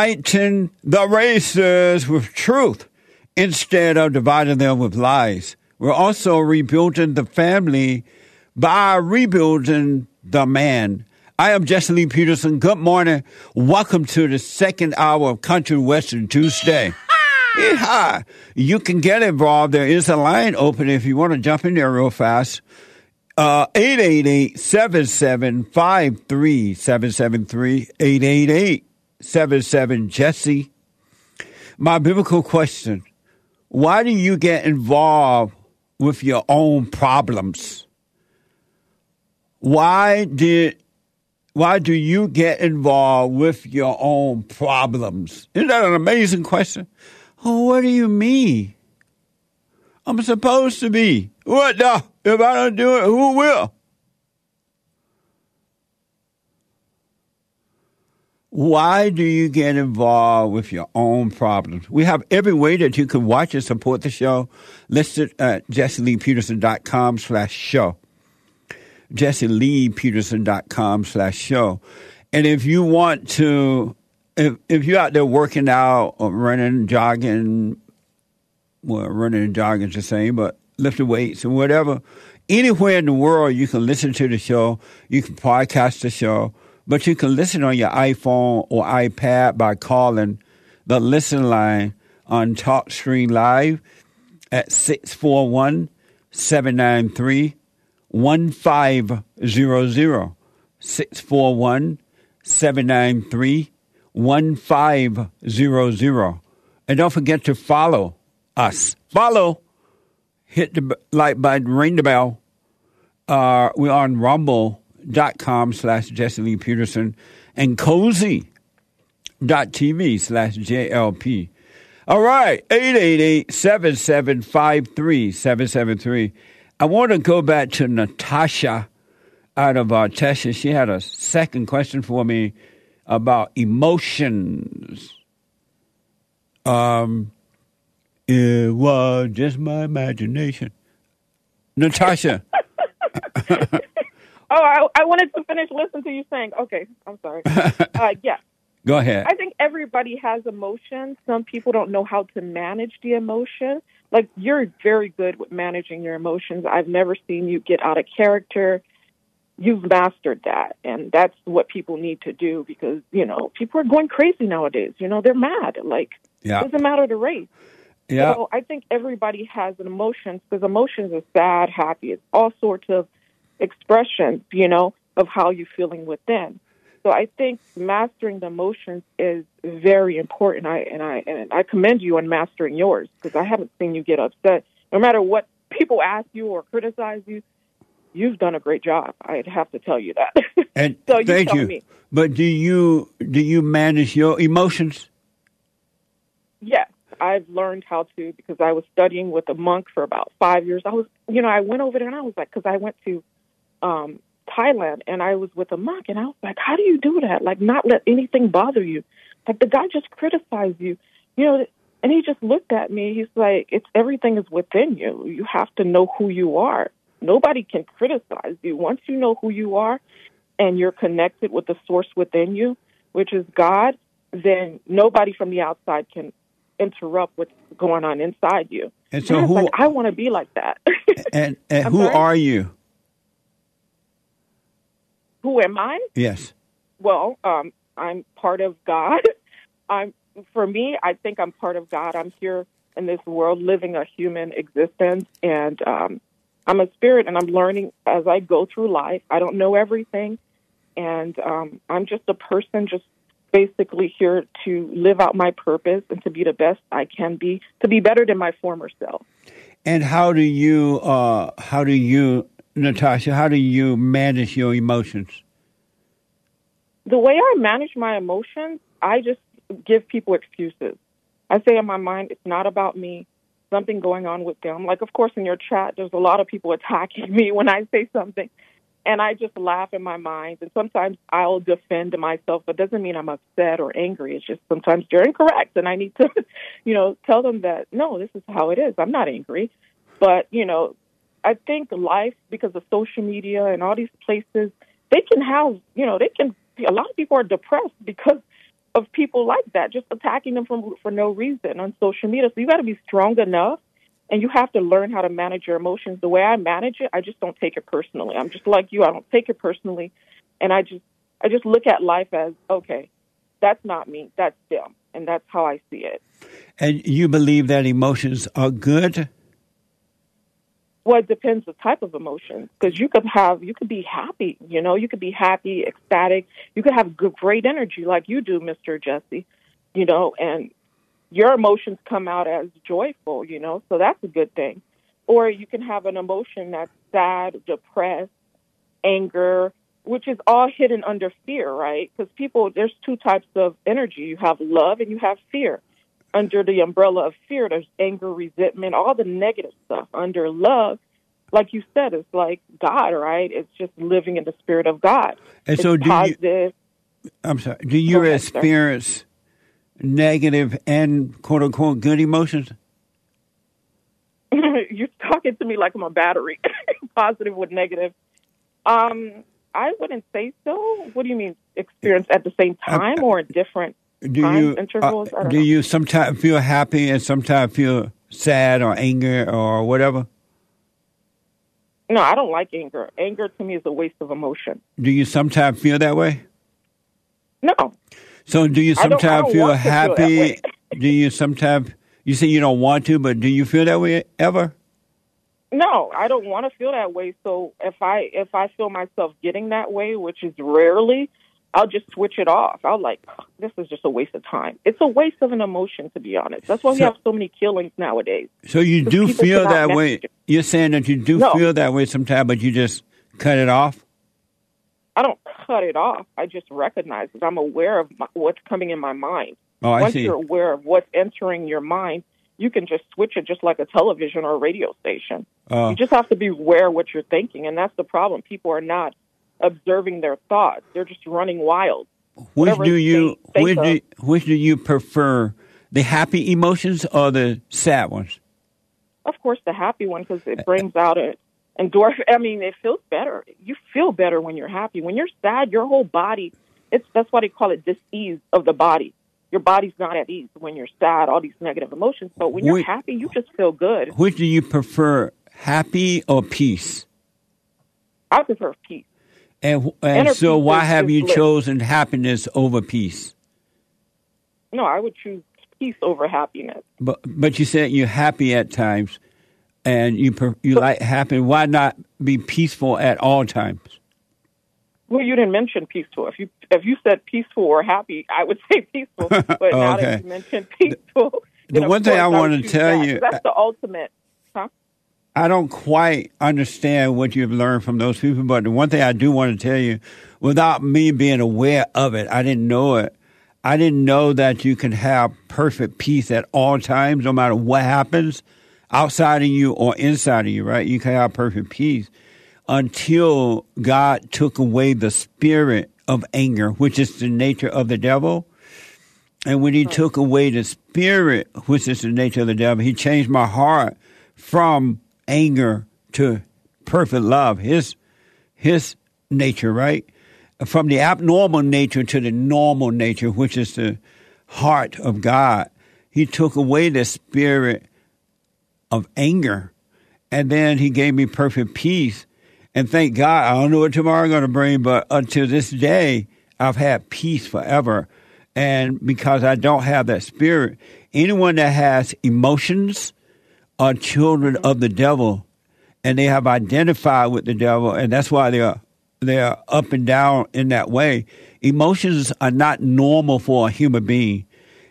Uniting the races with truth instead of dividing them with lies. We're also rebuilding the family by rebuilding the man. I am Jesse Lee Peterson. Good morning. Welcome to the second hour of Country Western Tuesday. Hi. You can get involved. There is a line open if you want to jump in there real fast. Uh, 888-773-773, 888-77 Jesse. My biblical question. Why do you get involved with your own problems? Why did why do you get involved with your own problems? Isn't that an amazing question? Oh, what do you mean? I'm supposed to be. What the? If I don't do it, who will? Why do you get involved with your own problems? We have every way that you can watch and support the show listed at jesseleepeterson.com slash show. jesseleepeterson.com slash show. And if you want to, if, if you're out there working out or running, jogging, well, running and jogging is the same, but lifting weights and whatever, anywhere in the world you can listen to the show, you can podcast the show, but you can listen on your iPhone or iPad by calling the listen line on TalkStream Live at 641 793 1500. 641 793 1500. And don't forget to follow us. Follow. Hit the like button, ring the bell. Uh, we're on rumble.com slash Jesse Lee Peterson and cozy dot TV slash JLP. All right, 888-775-3773. I want to go back to Natasha out of uh, Texas. She had a second question for me about emotions. Um, it was just my imagination. Natasha. Oh, I, I wanted to finish listening to you saying. Okay, I'm sorry. Uh, yeah, Go ahead. I think everybody has emotions. Some people don't know how to manage the emotion. Like you're very good with managing your emotions. I've never seen you get out of character. You've mastered that, and that's what people need to do because you know people are going crazy nowadays. You know they're mad. Like Yeah. it doesn't matter the race. Yeah. So I think everybody has an emotions because emotions are sad, happy. It's all sorts of expressions, you know, of how you're feeling within. So I think mastering the emotions is very important. I and I and I commend you on mastering yours because I haven't seen you get upset. No matter what people ask you or criticize you, you've done a great job. I'd have to tell you that. And so you thank you. me. But do you do you manage your emotions? Yes, I've learned how to because I was studying with a monk for about five years. I was, you know, I went over there and I was like, because I went to um, Thailand and I was with a monk and I was like, how do you do that? Like, not let anything bother you. Like the guy just criticized you, you know. And he just looked at me. He's like, "It's everything is within you. You have to know who you are. Nobody can criticize you once you know who you are, and you're connected with the source within you, which is God. Then nobody from the outside can interrupt what's going on inside you. And so I was who- like, I want to be like that. And and who sorry? are you? Who am I? Yes. Well, um, I'm part of God. I'm for me. I think I'm part of God. I'm here in this world, living a human existence, and um, I'm a spirit, and I'm learning as I go through life. I don't know everything, and um, I'm just a person, just basically here to live out my purpose and to be the best I can be, to be better than my former self. And how do you, uh, how do you, Natasha, how do you manage your emotions? The way I manage my emotions, I just give people excuses. I say in my mind, it's not about me. Something going on with them. Like, of course, in your chat, there's a lot of people attacking me when I say something, and I just laugh in my mind. And sometimes I'll defend myself, but doesn't mean I'm upset or angry. It's just sometimes you're incorrect, and I need to, you know, tell them that no, this is how it is. I'm not angry, but you know, I think life because of social media and all these places, they can have, you know, they can. A lot of people are depressed because of people like that, just attacking them for for no reason on social media. So you got to be strong enough, and you have to learn how to manage your emotions. The way I manage it, I just don't take it personally. I'm just like you. I don't take it personally, and I just I just look at life as okay, that's not me, that's them, and that's how I see it. And you believe that emotions are good? Well, it depends the type of emotion because you could have you could be happy, you know, you could be happy, ecstatic. You could have good, great energy like you do, Mister Jesse, you know, and your emotions come out as joyful, you know, so that's a good thing. Or you can have an emotion that's sad, depressed, anger, which is all hidden under fear, right? Because people, there's two types of energy. You have love and you have fear under the umbrella of fear, there's anger, resentment, all the negative stuff. Under love, like you said, it's like God, right? It's just living in the spirit of God. And it's so, do positive. you? I'm sorry. Do you ahead, sir. experience negative and quote unquote good emotions? You're talking to me like I'm a battery, positive with negative. Um, I wouldn't say so. What do you mean, experience at the same time or different? Do Time you intervals? Uh, I don't know. you sometimes feel happy and sometimes feel sad or anger or whatever? No, I don't like anger. Anger to me is a waste of emotion. Do you sometimes feel that way? No, So do you I don't- I sometimes don't feel to feel happy? do you sometimes you say you don't want to, but do you feel that way ever? No, I don't want to feel that way. So if I if I feel myself getting that way, which is rarely, I'll just switch it off. I'll like this is just a waste of time. It's a waste of an emotion, to be honest. That's why we have so many killings nowadays. So you do feel that manage way. You're saying that you do No. feel that way sometimes, but you just cut it off. I don't cut it off. I just recognize it. I'm aware of my, what's coming in my mind. Oh, I Once see. you're aware of what's entering your mind, you can just switch it just like a television or a radio station. Uh, You just have to be aware of what you're thinking, and that's the problem. People are not observing their thoughts; they're just running wild. which do you which do, which do you prefer, the happy emotions or the sad ones? Of course, the happy one because it brings out a endorphin. I mean, it feels better. You feel better when you're happy. When you're sad, your whole body. It's that's why they call it dis-ease of the body. Your body's not at ease when you're sad. All these negative emotions. But when you're Wait. happy, you just feel good. Which do you prefer, happy or peace? I prefer peace. And, and so, why have you chosen happiness over peace? No, I would choose peace over happiness. But but you said you're happy at times, and you you like happy. Why not be peaceful at all times? Well, you didn't mention peaceful. If you if you said peaceful or happy, I would say peaceful. But now that you mentioned peaceful, the then of one thing course I wanna tell that, you that's the ultimate. I don't quite understand what you've learned from those people, but the one thing I do want to tell you, without me being aware of it, I didn't know it. I didn't know that you can have perfect peace at all times, no matter what happens outside of you or inside of you, right? You can have perfect peace until God took away the spirit of anger, which is the nature of the devil. And when he took away the spirit, which is the nature of the devil, he changed my heart from anger to perfect love. His his nature, right? From the abnormal nature to the normal nature, which is the heart of God. He took away the spirit of anger. And then he gave me perfect peace. And thank God, I don't know what tomorrow going to bring, but until this day, I've had peace forever. And because I don't have that spirit, anyone that has emotions are children of the devil, and they have identified with the devil, and that's why they are they are up and down in that way. Emotions are not normal for a human being.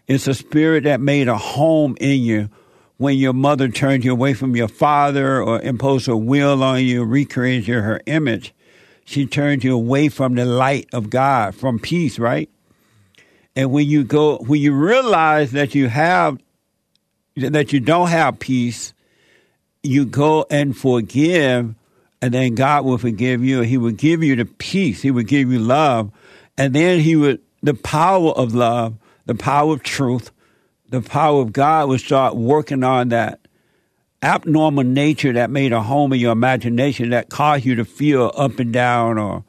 It's a spirit that made a home in you when your mother turned you away from your father or imposed her will on you, recreated her image. She turned you away from the light of God, from peace, right? And when you go, when you realize that you have, that you don't have peace, you go and forgive, and then God will forgive you. He will give you the peace. He will give you love. And then He would, the power of love, the power of truth, the power of God will start working on that abnormal nature that made a home in your imagination that caused you to feel up and down or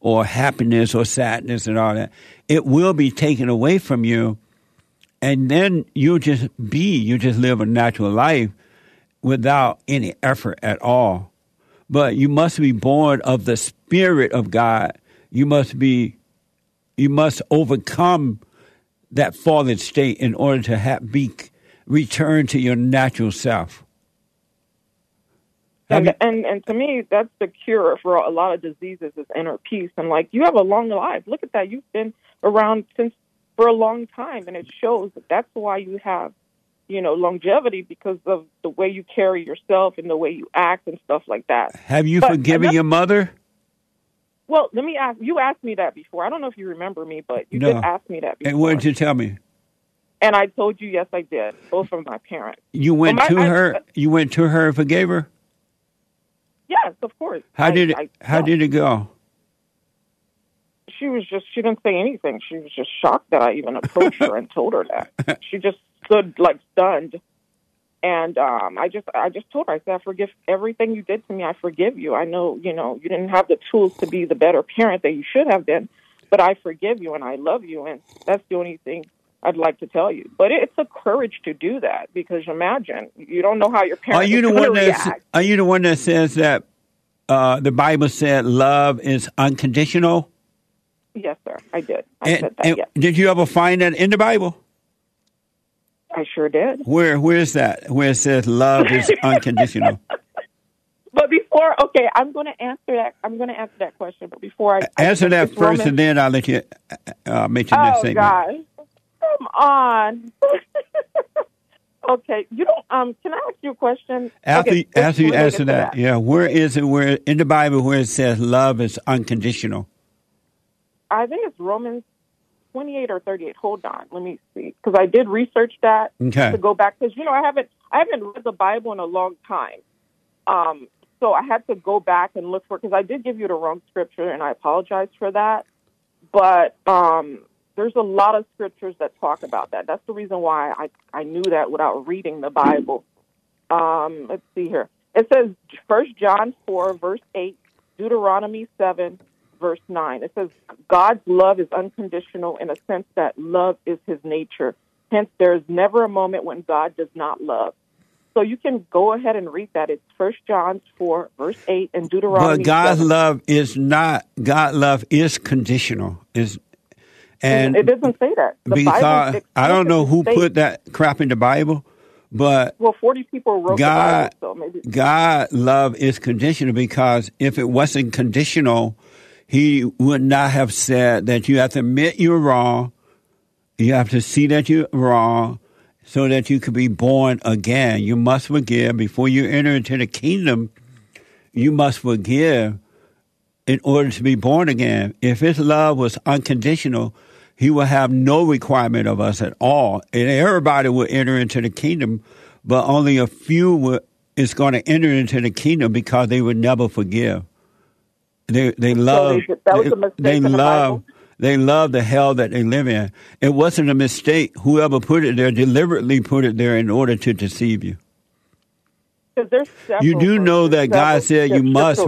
or happiness or sadness and all that. It will be taken away from you and then you just be, you just live a natural life without any effort at all. But you must be born of the Spirit of God. You must be, you must overcome that fallen state in order to have, be return to your natural self. And, and and to me, that's the cure for a lot of diseases is inner peace. And like you have a long life. Look at that. You've been around since for a long time, and it shows that that's why you have, you know, longevity because of the way you carry yourself and the way you act and stuff like that. Have you but forgiven your mother? Well, let me ask. You asked me that before. I don't know if you remember me, but you no. did ask me that before. And what did you tell me? And I told you, yes, I did. Both from my parents. You went to her. I, you went to her and forgave her. Yes, of course. How I, did it? I, how did it go? She was just. She didn't say anything. She was just shocked that I even approached her and told her that. She just stood like stunned. And um, I just, I just told her, I said, I forgive everything you did to me. I forgive you. I know, you know, you didn't have the tools to be the better parent that you should have been, but I forgive you and I love you, and that's the only thing I'd like to tell you. But it's a courage to do that because imagine you don't know how your parents are you the one that are you the one that says that uh, the Bible said love is unconditional? Yes, sir. I did. I and, said that. Yes. Did you ever find that in the Bible? I sure did. Where Where is that? Where it says love is unconditional? But before, okay, I'm going to answer that. I'm going to answer that question. But before I answer I, that first, Roman, and then I'll let you uh, mention oh, that statement. Oh God. Come on. okay, you don't. Um, can I ask you a question? After, okay, after you answer that, that, yeah, where is it? Where in the Bible where it says love is unconditional? I think it's Romans twenty-eight or thirty-eight. Hold on, let me see, because I did research that okay. to go back. Because you know, I haven't, I haven't read the Bible in a long time. Um, so I had to go back and look for because I did give you the wrong scripture, and I apologize for that. But um, there's a lot of scriptures that talk about that. That's the reason why I, I knew that without reading the Bible. Um, let's see here. It says First John 4, verse 8, Deuteronomy 7, verse 9. It says, God's love is unconditional in a sense that love is his nature. Hence, there is never a moment when God does not love. So you can go ahead and read that. It's First John 4, verse 8, and Deuteronomy But God's 7. love is not, God love is conditional. Is and it doesn't say that. The because I don't know who put that crap in the Bible, but well, forty people wrote God, Bible, so maybe God love is conditional because if it wasn't conditional, He would not have said that you have to admit you're wrong, you have to see that you're wrong, so that you could be born again. You must forgive before you enter into the kingdom. You must forgive in order to be born again. If His love was unconditional he would have no requirement of us at all. And everybody would enter into the kingdom, but only a few is going to enter into the kingdom because they would never forgive. They they love so they, they the love they love the hell that they live in. It wasn't a mistake. Whoever put it there deliberately put it there in order to deceive you. You do know that God said you must.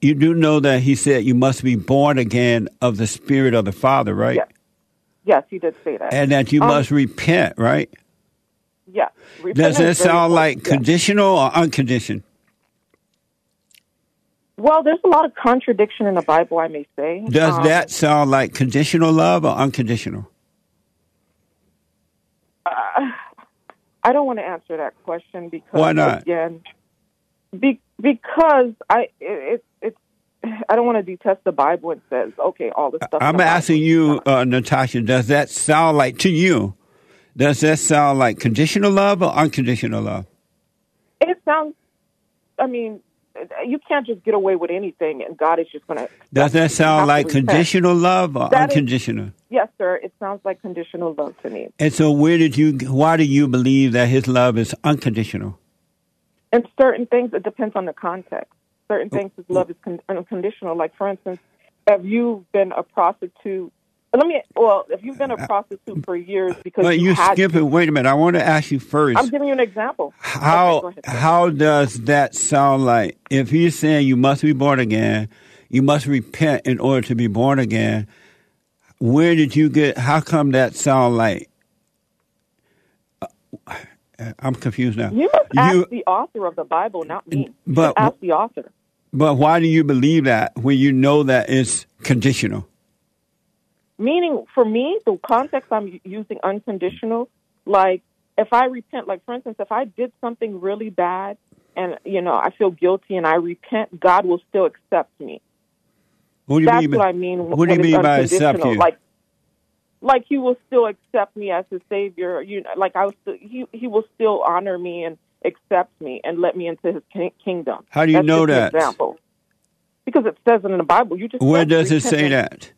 You do know that He said you must be born again of the Spirit of the Father, right? Yes. Yes, you did say that. And that you um, must repent, right? Yeah. Does that sound like conditional or unconditional? Well, there's a lot of contradiction in the Bible, I may say. Does um, that sound like conditional love or unconditional? Uh, I don't want to answer that question because why not? Again, be, because I it, it's I don't want to detest the Bible and says, okay, all the stuff. I'm asking you, uh, Natasha, does that sound like to you Does that sound like conditional love or unconditional love? It sounds. I mean, you can't just get away with anything, and God is just going to. Does that sound like conditional love or That is- unconditional? Yes, sir. It sounds like conditional love to me. and so, where did you? Why do you believe that His love is unconditional? And certain things, it depends on the context. Certain oh. things, his love is con- unconditional. Like, for instance, if you've been a prostitute, let me, well, if you've been a prostitute for years because But you, you skip it. Wait a minute. I want to ask you 1st I'm giving you an example. how Okay, how does that sound like? If he's saying you must be born again, you must repent in order to be born again. Where did you get? How come that sound like? Uh, I'm confused now. You must ask You- the author of the Bible, not me. But- ask the author. But why do you believe that when you know that it's conditional? Meaning, for me, the context I'm using unconditional, like if I repent, like for instance, if I did something really bad and, you know, I feel guilty and I repent, God will still accept me. What do you That's mean? what by- I mean. What do you mean by accept you? Like, like he will still accept me as his savior. You know, like I was, still, he he will still honor me and accept me and let me into his kingdom. How do you That's know that? Example. Because it says it in the Bible. You just Where does it say that?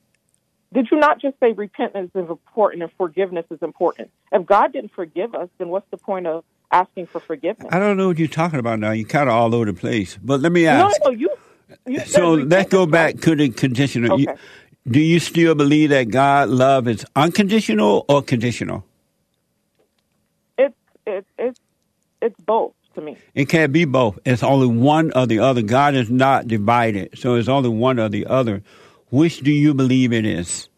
Did you not just say repentance is important and forgiveness is important? If God didn't forgive us, then what's the point of asking for forgiveness? I don't know what you're talking about now. You're kind of all over the place. But let me ask. no, you. you so let's go back to the conditional. You- do you still believe that God love is unconditional or conditional? It's it's it's it's both to me. It can't be both. It's only one or the other. God is not divided, so it's only one or the other. Which do you believe it is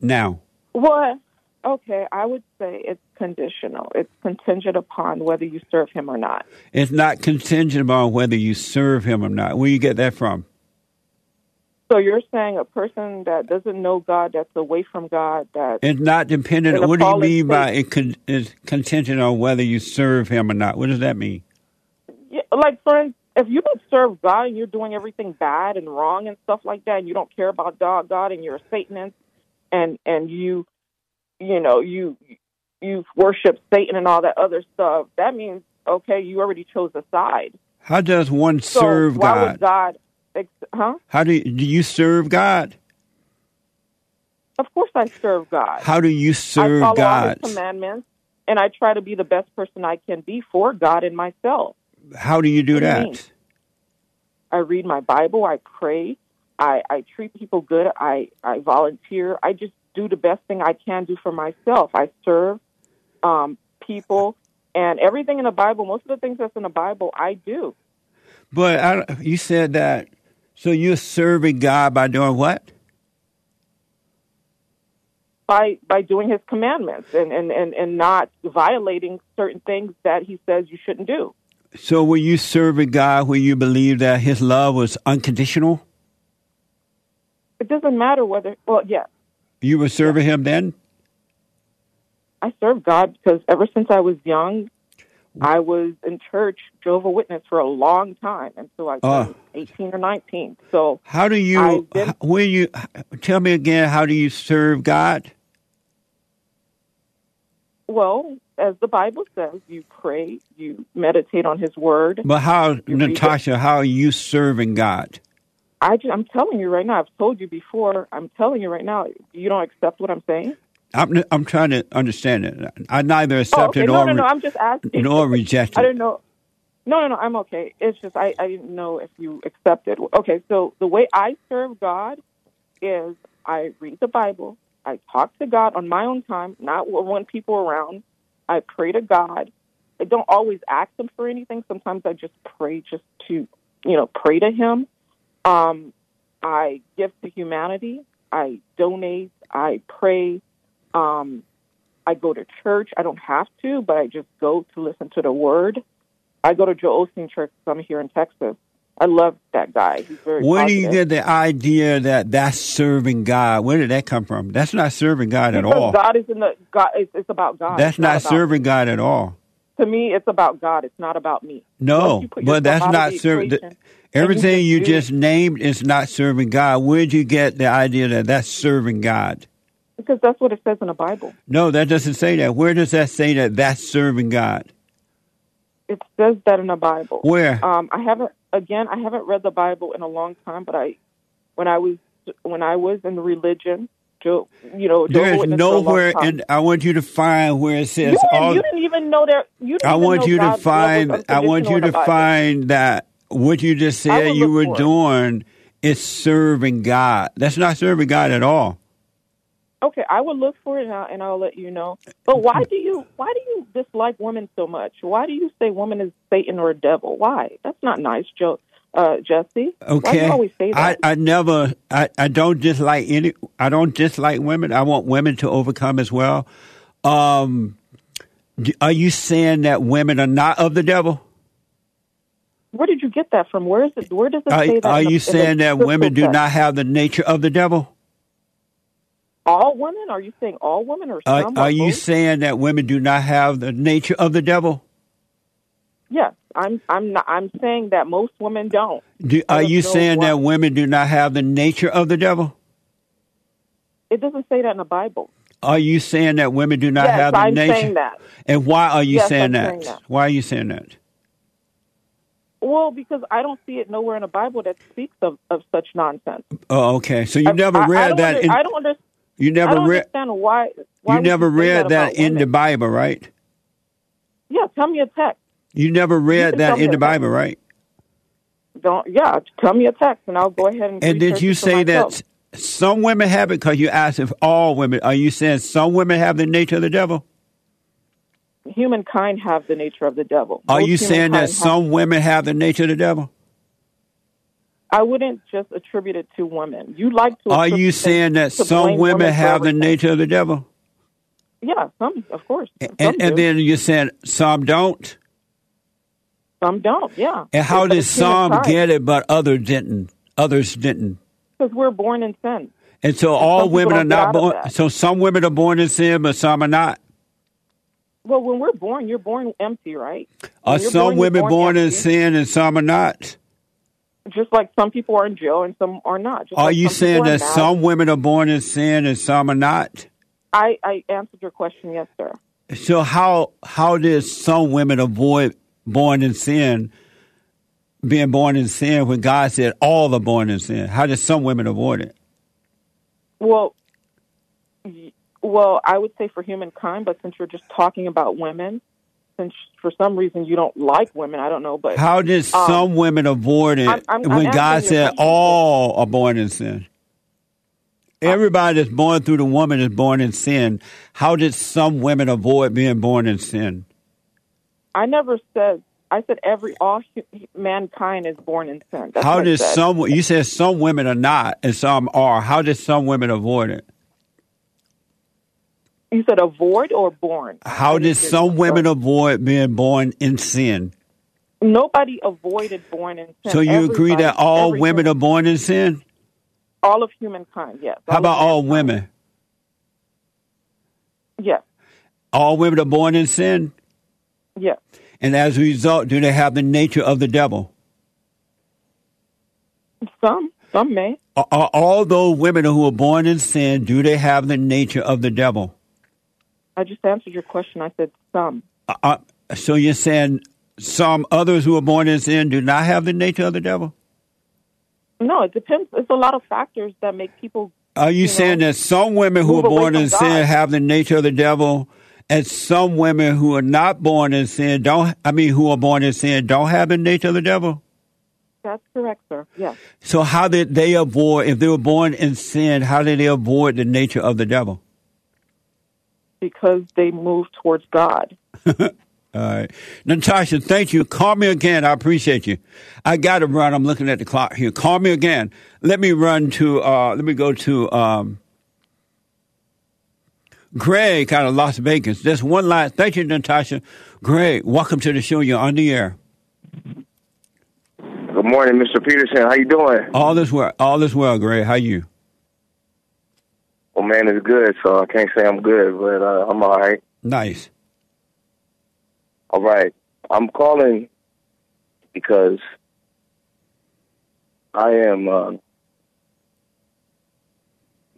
now? Well, okay, I would say it's conditional. It's contingent upon whether you serve Him or not. It's not contingent upon whether you serve Him or not. Where you get that from? So you're saying a person that doesn't know God, that's away from God, that It's not dependent. What do you mean by it con- is contingent on whether you serve Him or not? What does that mean? Yeah, like for instance, if you don't serve God and you're doing everything bad and wrong and stuff like that, and you don't care about God, God, and you're a Satanist, and and you, you know, you you worship Satan and all that other stuff, that means okay, you already chose a side. How does one So serve why God? would God? ex- Huh? How do you, do you serve God? Of course, I serve God. How do you I serve God? Commandments, and I try to be the best person I can be for God and myself. How do you do What do you that? I read my Bible. I pray. I, I treat people good. I, I volunteer. I just do the best thing I can do for myself. I serve um, people and everything in the Bible. Most of the things that's in the Bible, I do. But I, you said that. So you're serving God by doing what? by by doing his commandments and, and, and, and not violating certain things that he says you shouldn't do. So were you serving God when you believe that His love was unconditional? It doesn't matter whether well, yeah, You were serving Him then. I served God because ever since I was young, I was in church, Jehovah Witness for a long time until I was ah. 18 or 19. So How do you? When you tell me again, how do you serve God? Well, as the Bible says, you pray, you meditate on His Word. But how, Natasha? How are you serving God? I just, I'm telling you right now. I've told you before. I'm telling you right now. You don't accept what I'm saying. I'm, I'm trying to understand it. I neither Oh, accept okay. it No, or, no, no. I'm just asking. nor reject it. I didn't know. No, no, no. I'm okay. It's just I, I didn't know if you accepted. Okay, so the way I serve God is I read the Bible. I talk to God on my own time, not when people are around. I pray to God. I don't always ask Him for anything. Sometimes I just pray just to, you know, pray to Him. Um, I give to humanity. I donate. I pray. Um, I go to church. I don't have to, but I just go to listen to the Word. I go to Joel Osteen Church. I'm here in Texas. I love that guy. He's very. Where do you get the idea that that's serving God? Where did that come from? That's not serving God at all. God is in the God. It's, it's about God. That's not about- serving God at all. To me, it's about God. It's not about me. No, you but that's not serving. Everything you just do- just named is not serving God. Where'd you get the idea that that's serving God? Because that's what it says in the Bible. No, that doesn't say that. Where does that say that that's serving God? It says that in the Bible. Where? Um, I haven't again. I haven't read the Bible in a long time, but I, when I was when I was in religion, you know, There's Witness for a long nowhere, and I want you to find where it says you, all. you didn't even know that. You didn't I want you to love was find. I want you to find that what you just said you were doing is serving God. That's not serving God at all. Okay, I will look for it and I'll, and I'll let you know. But why do you why do you dislike women so much? Why do you say woman is Satan or a devil? Why? That's not nice, Joe. Uh, Jesse. Why do Okay. you always say I, that? I never I, I don't dislike any I don't dislike women. I want women to overcome as well. Um are you saying that women are not of the devil? Where did you get that from? Where is it? Where does it Are, say that? are the- you saying that women do not have the nature of the devil? All women? Are you saying all women or or are you both? saying that women do not have the nature of the devil? Yes, I'm. I'm not. I'm saying that most women don't. Do, are you saying that women do not have the nature of the devil? It doesn't say that in the Bible. Are you saying that women do not yes, have the I'm nature? saying that. And why are you Yes, saying, I'm that? saying that. Why are you saying that? Well, because I don't see it nowhere in the Bible that speaks of, of such nonsense. Oh, okay. So you I- never I, I read don't that. Under, in, I don't under, you never read. why. why You never read that, about in the. Bible, right? Yeah, tell me a text. You never read can that in the. Bible, right? Don't. Yeah, tell me a text, and I'll go ahead and. And did you say that some women have it? Because you asked if all women. Are you saying some women have the nature of the devil? humankind have the nature of the devil? Are Most you saying that some women have the nature of the devil? I wouldn't just attribute it to women. You like to. Are you saying that some women have the nature of the devil? Yeah, some, of course. Some And, and then you're saying some don't? some don't. Yeah. And how did some get it, but others didn't? Others didn't. Because we're born in sin. And so all some women are not born. So some women are born in sin, but some are not. Well, when we're born, you're born empty, right? Are When some born, women born in sin and some are not? Just like some people are in jail and some are not. Just Are like you saying that some women are born in sin and some are not? I, I answered your question, yes, sir. So how how did some women avoid born in sin, being born in sin when God said all are born in sin? How did some women avoid it? Well, well, I would say for humankind, but since you're just talking about women, since for some reason you don't like women, I don't know, but How did Um, some women avoid it I'm- I'm- when I'm God said all are born in sin? Everybody that's born through the woman is born in sin. How did some women avoid being born in sin? I never said. I said every all mankind is born in sin. That's How did some? You said some women are not and some are. How did some women avoid it? You said avoid or born. How did some women avoid being born in sin? Nobody avoided born in sin. So you agree that all women are born in sin? all of humankind. Yes. How of about all women? Yes. All women are born in sin, Yes. and as a result, do they have the nature of the devil? Some. Some may. Are, are all those women who are born in sin, do they have the nature of the devil? I just answered your question. I said some. Uh, uh, so you're saying some others who are born in sin do not have the nature of the devil? No, it depends. It's a lot of factors that make people. Are you, You saying know, that some women who are born in God. sin have the nature of the devil, and some women who are not born in sin don't? I mean, who are born in sin don't have the nature of the devil. That's correct, sir. Yes. So how did they avoid? If they were born in sin, how did they avoid the nature of the devil? Because they move towards God. All right, Natasha, thank you. Call me again. I appreciate you. I got to run. I'm looking at the clock here. Call me again. Let me run to. Uh, let me go to. Um, Greg out of Las Vegas. Just one last. Thank you, Natasha. Greg, welcome to the show. You're on the air. Good morning, Mr. Peterson. How you doing? All is well. All is well, Greg. How you? Well, man, it's good, so I can't say I'm good, but uh, I'm all right. Nice. All right. I'm calling because I am uh,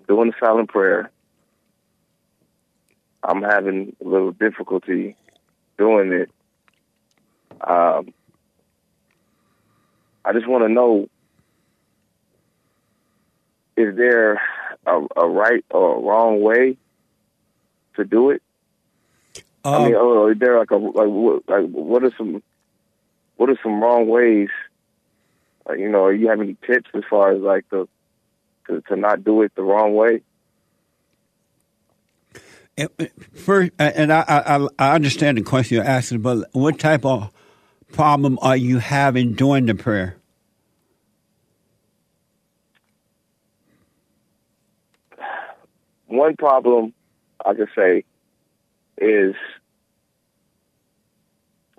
doing the silent prayer, I'm having a little difficulty doing it. Um, I just want to know: is there a, a right or a wrong way to do it? I Um, mean, oh, is there like a like what, like what are some what are some wrong ways? Like, you know, are you have any tips as far as like the to, to not do it the wrong way? first, and I, I, I understand the question you're asking, but what type of problem are you having during the prayer? One problem I can say is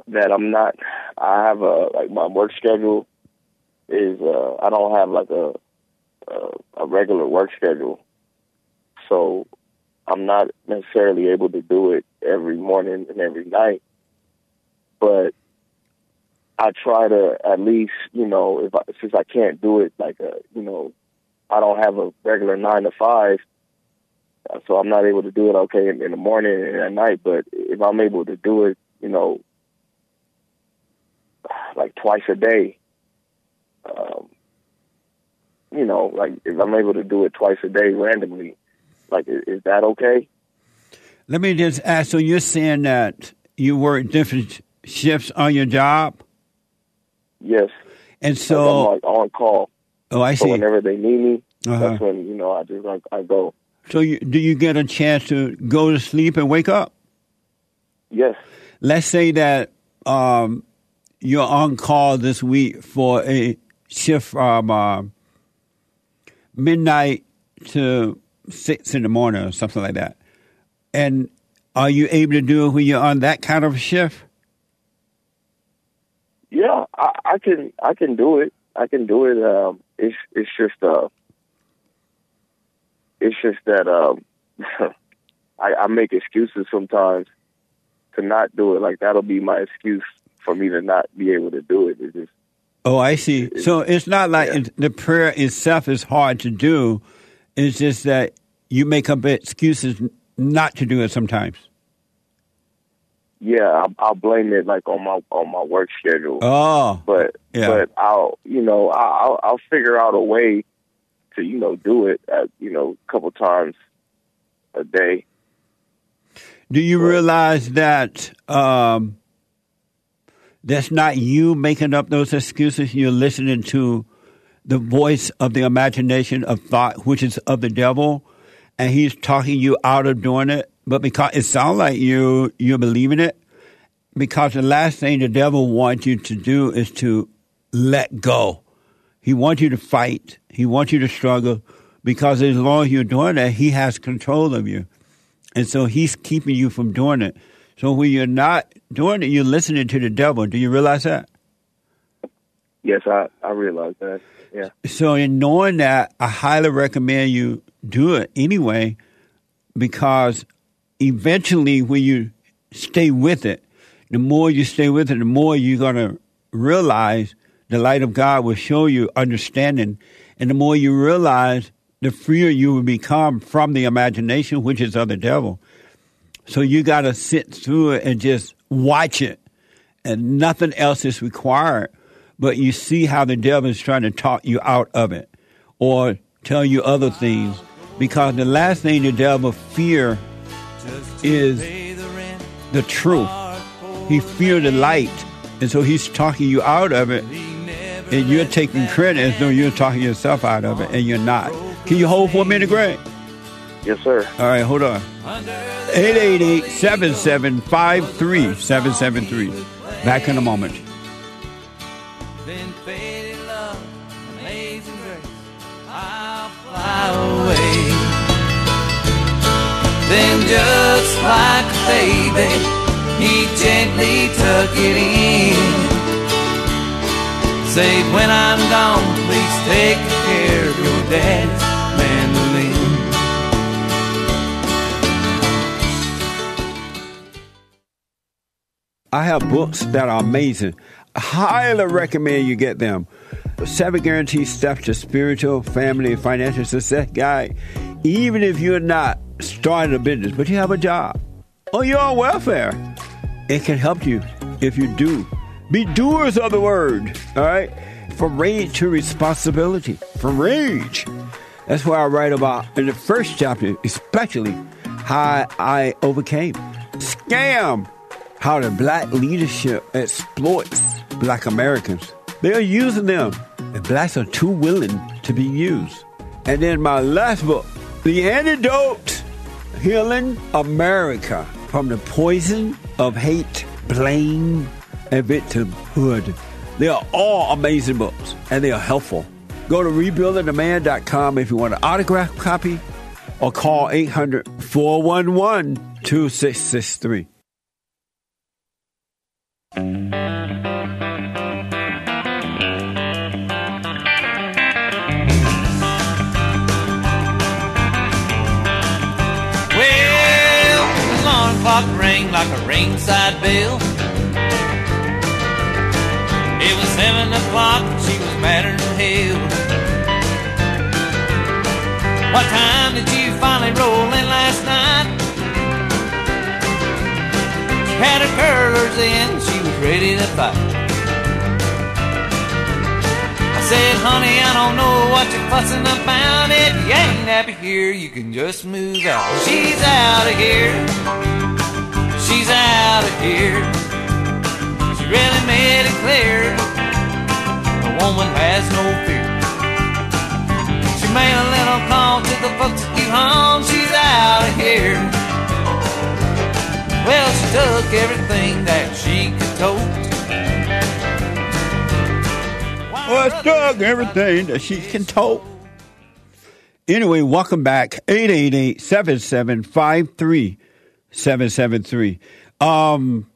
that I'm not. I have a like my work schedule is uh, I don't have like a, a a regular work schedule, so I'm not necessarily able to do it every morning and every night. But I try to at least you know if I, since I can't do it like a you know I don't have a regular nine to five uh, so I'm not able to do it okay in, in the morning and at night. But if I'm able to do it, you know, like twice a day, um, you know, like if I'm able to do it twice a day randomly, like is, is that okay? Let me just ask. So you're saying that you work different shifts on your job, Yes. and Like, I'm so like on call. oh, I So see. whenever they need me, Uh-huh. that's when you know I just like I go. So you, do you get a chance to go to sleep and wake up? Yes. Let's say that um, you're on call this week for a shift from uh, midnight to six in the morning or something like that. And are you able to do it when you're on that kind of shift? Yeah, I, I can I can do it. I can do it. Um, it's it's just uh, it's just that um, I, I make excuses sometimes to not do it. Like that'll be my excuse for me to not be able to do it. It's just Oh, I see. So it's not like Yeah. the prayer itself is hard to do. It's just that you make up excuses not to do it sometimes. yeah, I'll, I'll blame it like on my on my work schedule. Oh, but yeah. but I'll you know I'll I'll figure out a way to you know do it at you know a couple times a day. Do you realize that um, that's not you making up those excuses? You're listening to the voice of the imagination of thought, which is of the devil, and he's talking you out of doing it. But because it sounds like you you're believing it, because the last thing the devil wants you to do is to let go. He wants you to fight. He wants you to struggle because as long as you're doing that, he has control of you. And so he's keeping you from doing it. So when you're not doing it, you're listening to the devil. Do you realize that? Yes, I I realize that. Yeah. So in knowing that, I highly recommend you do it anyway, because eventually when you stay with it, the more you stay with it, the more you're going to realize the light of God will show you understanding. And the more you realize, the freer you will become from the imagination, which is of the devil. So you got to sit through it and just watch it, and nothing else is required. But you see how the devil is trying to talk you out of it, or tell you other things, because the last thing the devil fear is the truth. He fear the light, and so he's talking you out of it, and you're taking credit as though you're talking yourself out of it, and you're not. Can you hold for a minute, Greg? Yes, sir. All right, hold on. 888-7753-773. Back in a moment. Then faded love, amazing grace, I'll fly away. Then just like a baby, he gently tuck it in. Say, when I'm gone, please take care of your daddy's mandolin. I have books that are amazing. I highly recommend you get them. Seven Guaranteed Steps to Spiritual, Family, and Financial Success Guide. Even if you're not starting a business, but you have a job, or you're on welfare. It can help you if you do. Be doers of the word, all right? From rage to responsibility. From rage. That's what I write about in the first chapter, especially how I overcame. Scam. How the black leadership exploits black Americans. They are using them, and blacks are too willing to be used. And then my last book, The Antidote Healing America from the Poison of Hate, Blame, and Victimhood. They are all amazing books, and they are helpful. Go to rebuildingtheman.com if you want an autograph copy, or call 800 411 2663. Well, the alarm clock rang like a ringside bell. It was seven o'clock and she was madder than hell. What time did you finally roll in last night? She had her curlers in, she was ready to fight. I said, honey, I don't know what you're fussing about. If you ain't happy here, you can just move out. She's out of here. She's out of here. She really made it clear. A woman has no fear. She made a little call to the folks at home. She's out of here. Well, she took everything that she could tote. Well, it's dug everything that she can tote. Anyway, welcome back. 888-7753-773. Um,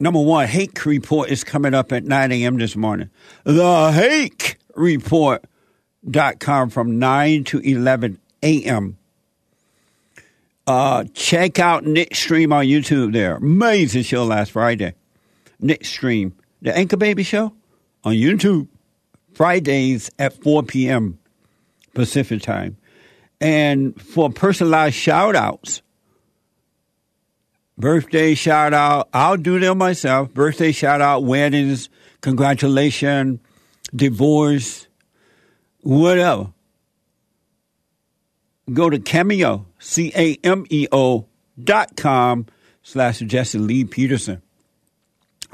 number one, Hake Report is coming up at 9 a.m. this morning. The Hake Report.com from 9 to 11 a.m. Uh, check out Nick Stream on YouTube there. Amazing show last Friday. Nick Stream. The Anchor Baby Show on YouTube. Fridays at 4 p.m. Pacific time. And for personalized shout outs, birthday shout out, I'll do them myself. Birthday shout out, weddings, congratulations, divorce, whatever. Go to Cameo, C A M E O dot com slash Jesse Lee Peterson.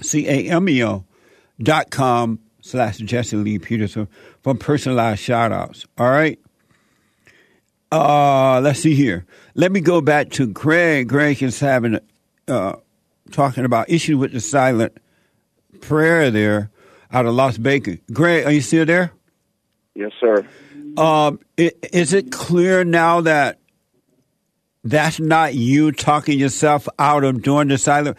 C A M E O dot com slash Jesse Lee Peterson for personalized shout outs. All right. Uh, let's see here. Let me go back to Greg. Greg is having, uh, talking about issue with the silent prayer there out of Las Vegas. Greg, are you still there? Yes, sir. Um, is it clear now that that's not you talking yourself out of doing the silent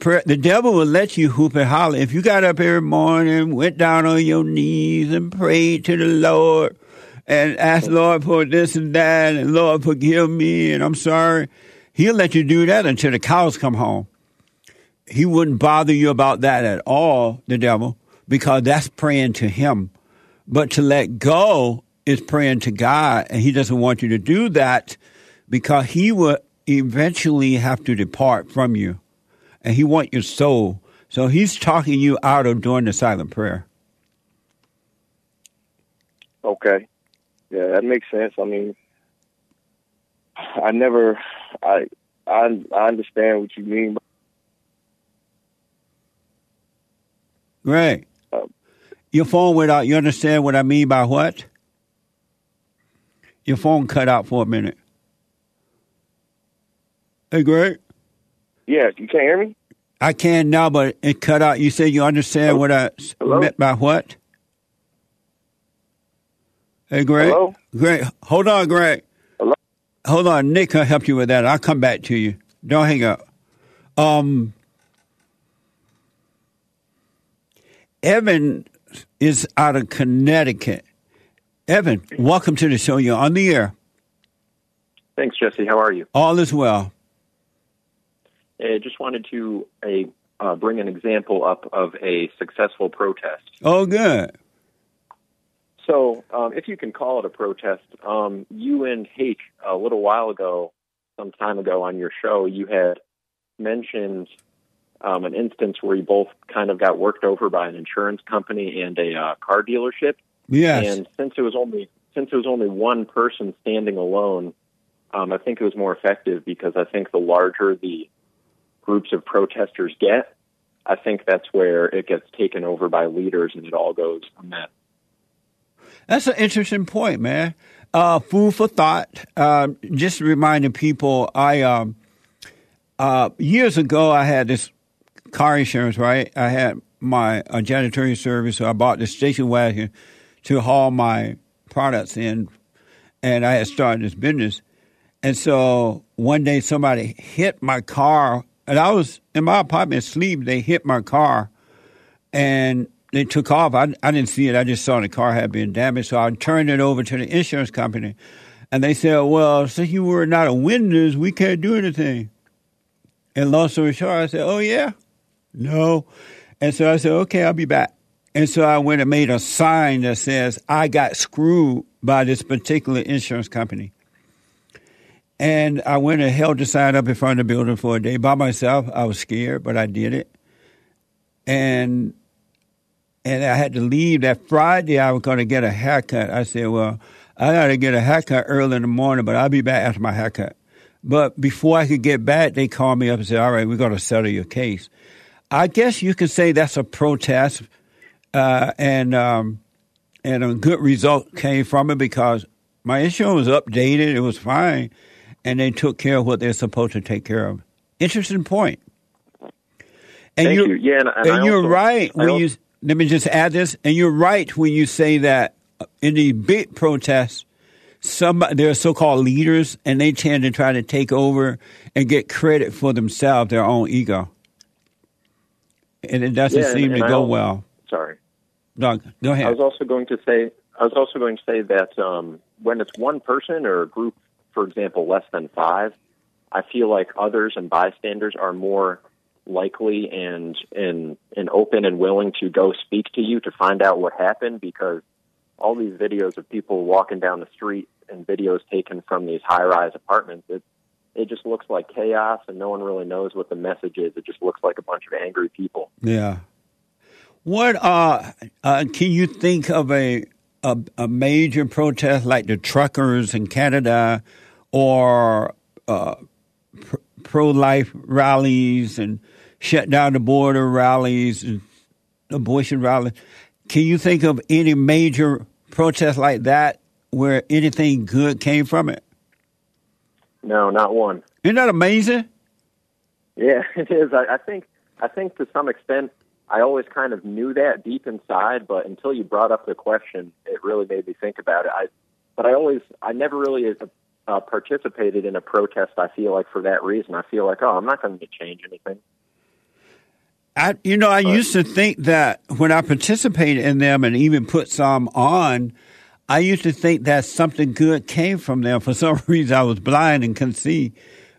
prayer? The devil will let you hoop and holler. If you got up every morning, went down on your knees and prayed to the Lord and asked Lord for this and that and Lord forgive me and I'm sorry, he'll let you do that until the cows come home. He wouldn't bother you about that at all, the devil, because that's praying to him. But to let go is praying to God, and He doesn't want you to do that because He will eventually have to depart from you, and He wants your soul. So He's talking you out of doing the silent prayer. Okay. Yeah, that makes sense. I mean, I never, I, I, I understand what you mean. Right. Um, Your phone went out. You understand what I mean by what? Your phone cut out for a minute. Hey, Greg. Yeah, you can't hear me. I can now, but it cut out. You said you understand what I Hello? meant by what? Hey, Greg. Hello? Greg, hold on, Greg. Hold on. Nick I'll help you with that. I'll come back to you. Don't hang up. Um, Evan is out of Connecticut. Evan, welcome to the show. You're on the air. Thanks, Jesse. How are you? All is well. I just wanted to uh, bring an example up of a successful protest. Oh, good. So, um, if you can call it a protest, um, you and Hake a little while ago, some time ago on your show, you had mentioned um, an instance where you both kind of got worked over by an insurance company and a uh, car dealership. Yes. And since it was only since it was only one person standing alone, um, I think it was more effective because I think the larger the groups of protesters get, I think that's where it gets taken over by leaders and it all goes a mess. That's an interesting point, man. Uh, food for thought. Uh, just reminding people, I um, uh, years ago I had this car insurance. Right, I had my uh, janitorial service, so I bought the station wagon to haul my products in, and I had started this business. And so one day somebody hit my car, and I was in my apartment asleep. They hit my car, and they took off. I, I didn't see it. I just saw the car had been damaged. So I turned it over to the insurance company. And they said, well, since you were not a witness, we can't do anything. And long story short, I said, oh, yeah? No. And so I said, okay, I'll be back. And so I went and made a sign that says, I got screwed by this particular insurance company. And I went and held the sign up in front of the building for a day by myself. I was scared, but I did it. And and I had to leave that Friday. I was going to get a haircut. I said, "Well, I got to get a haircut early in the morning, but I'll be back after my haircut." But before I could get back, they called me up and said, "All right, we're going to settle your case." I guess you could say that's a protest, uh, and um, and a good result came from it because my insurance was updated. It was fine, and they took care of what they're supposed to take care of. Interesting point. And Thank you're, you. Yeah, and, and and I you're also- right I when also- you let me just add this, and you're right when you say that in the big protests, some there are so-called leaders, and they tend to try to take over and get credit for themselves, their own ego, and it doesn't Yeah, seem and to go well. Sorry. Doug, go ahead. I was also going to say I was also going to say that um, when it's one person or a group, for example, less than five, I feel like others and bystanders are more likely and and and open and willing to go speak to you to find out what happened because all these videos of people walking down the street and videos taken from these high-rise apartments, it it just looks like chaos and no one really knows what the message is. It just looks like a bunch of angry people. Yeah. What uh, uh can you think of a, a a major protest like the truckers in Canada or uh, pr- pro-life rallies and shut down the border rallies and abortion rallies? Can you think of any major protest like that where anything good came from it? No, not one. Isn't that amazing? Yeah, it is. I, I think I think to some extent I always kind of knew that deep inside, but until you brought up the question, it really made me think about it. I, but I always I never really uh, participated in a protest. I feel like for that reason, I feel like oh, I'm not going to change anything. I, you know, I used to think that when I participated in them and even put some on, I used to think that something good came from them. For some reason, I was blind and couldn't see.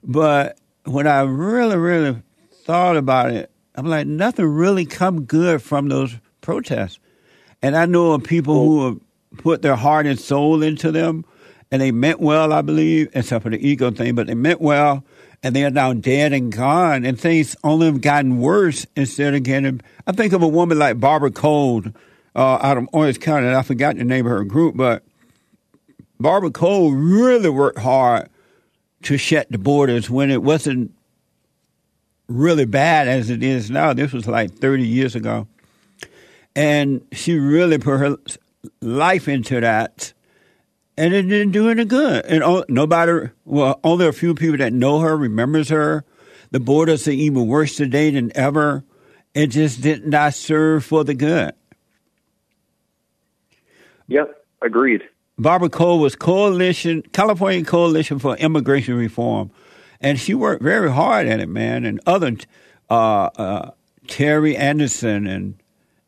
But when I really, really thought about it, I'm like, nothing really come good from those protests. And I know of people who have put their heart and soul into them, and they meant well, I believe, except for the ego thing, but they meant well, and they are now dead and gone, and things only have gotten worse instead of getting. I think of a woman like Barbara Coe uh, out of Orange County, and I forgot the name of her group, but Barbara Coe really worked hard to shut the borders when it wasn't really bad as it is now. This was like 30 years ago. And she really put her life into that. And it didn't do any good. And o- nobody, well, only a few people that know her remembers her. The borders are even worse today than ever. It just did not serve for the good. Yep, agreed. Barbara Coe was coalition, California Coalition for Immigration Reform, and she worked very hard at it, man. And other, uh, uh, Terry Anderson and